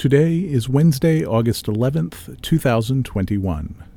Today is Wednesday, August 11th, 2021.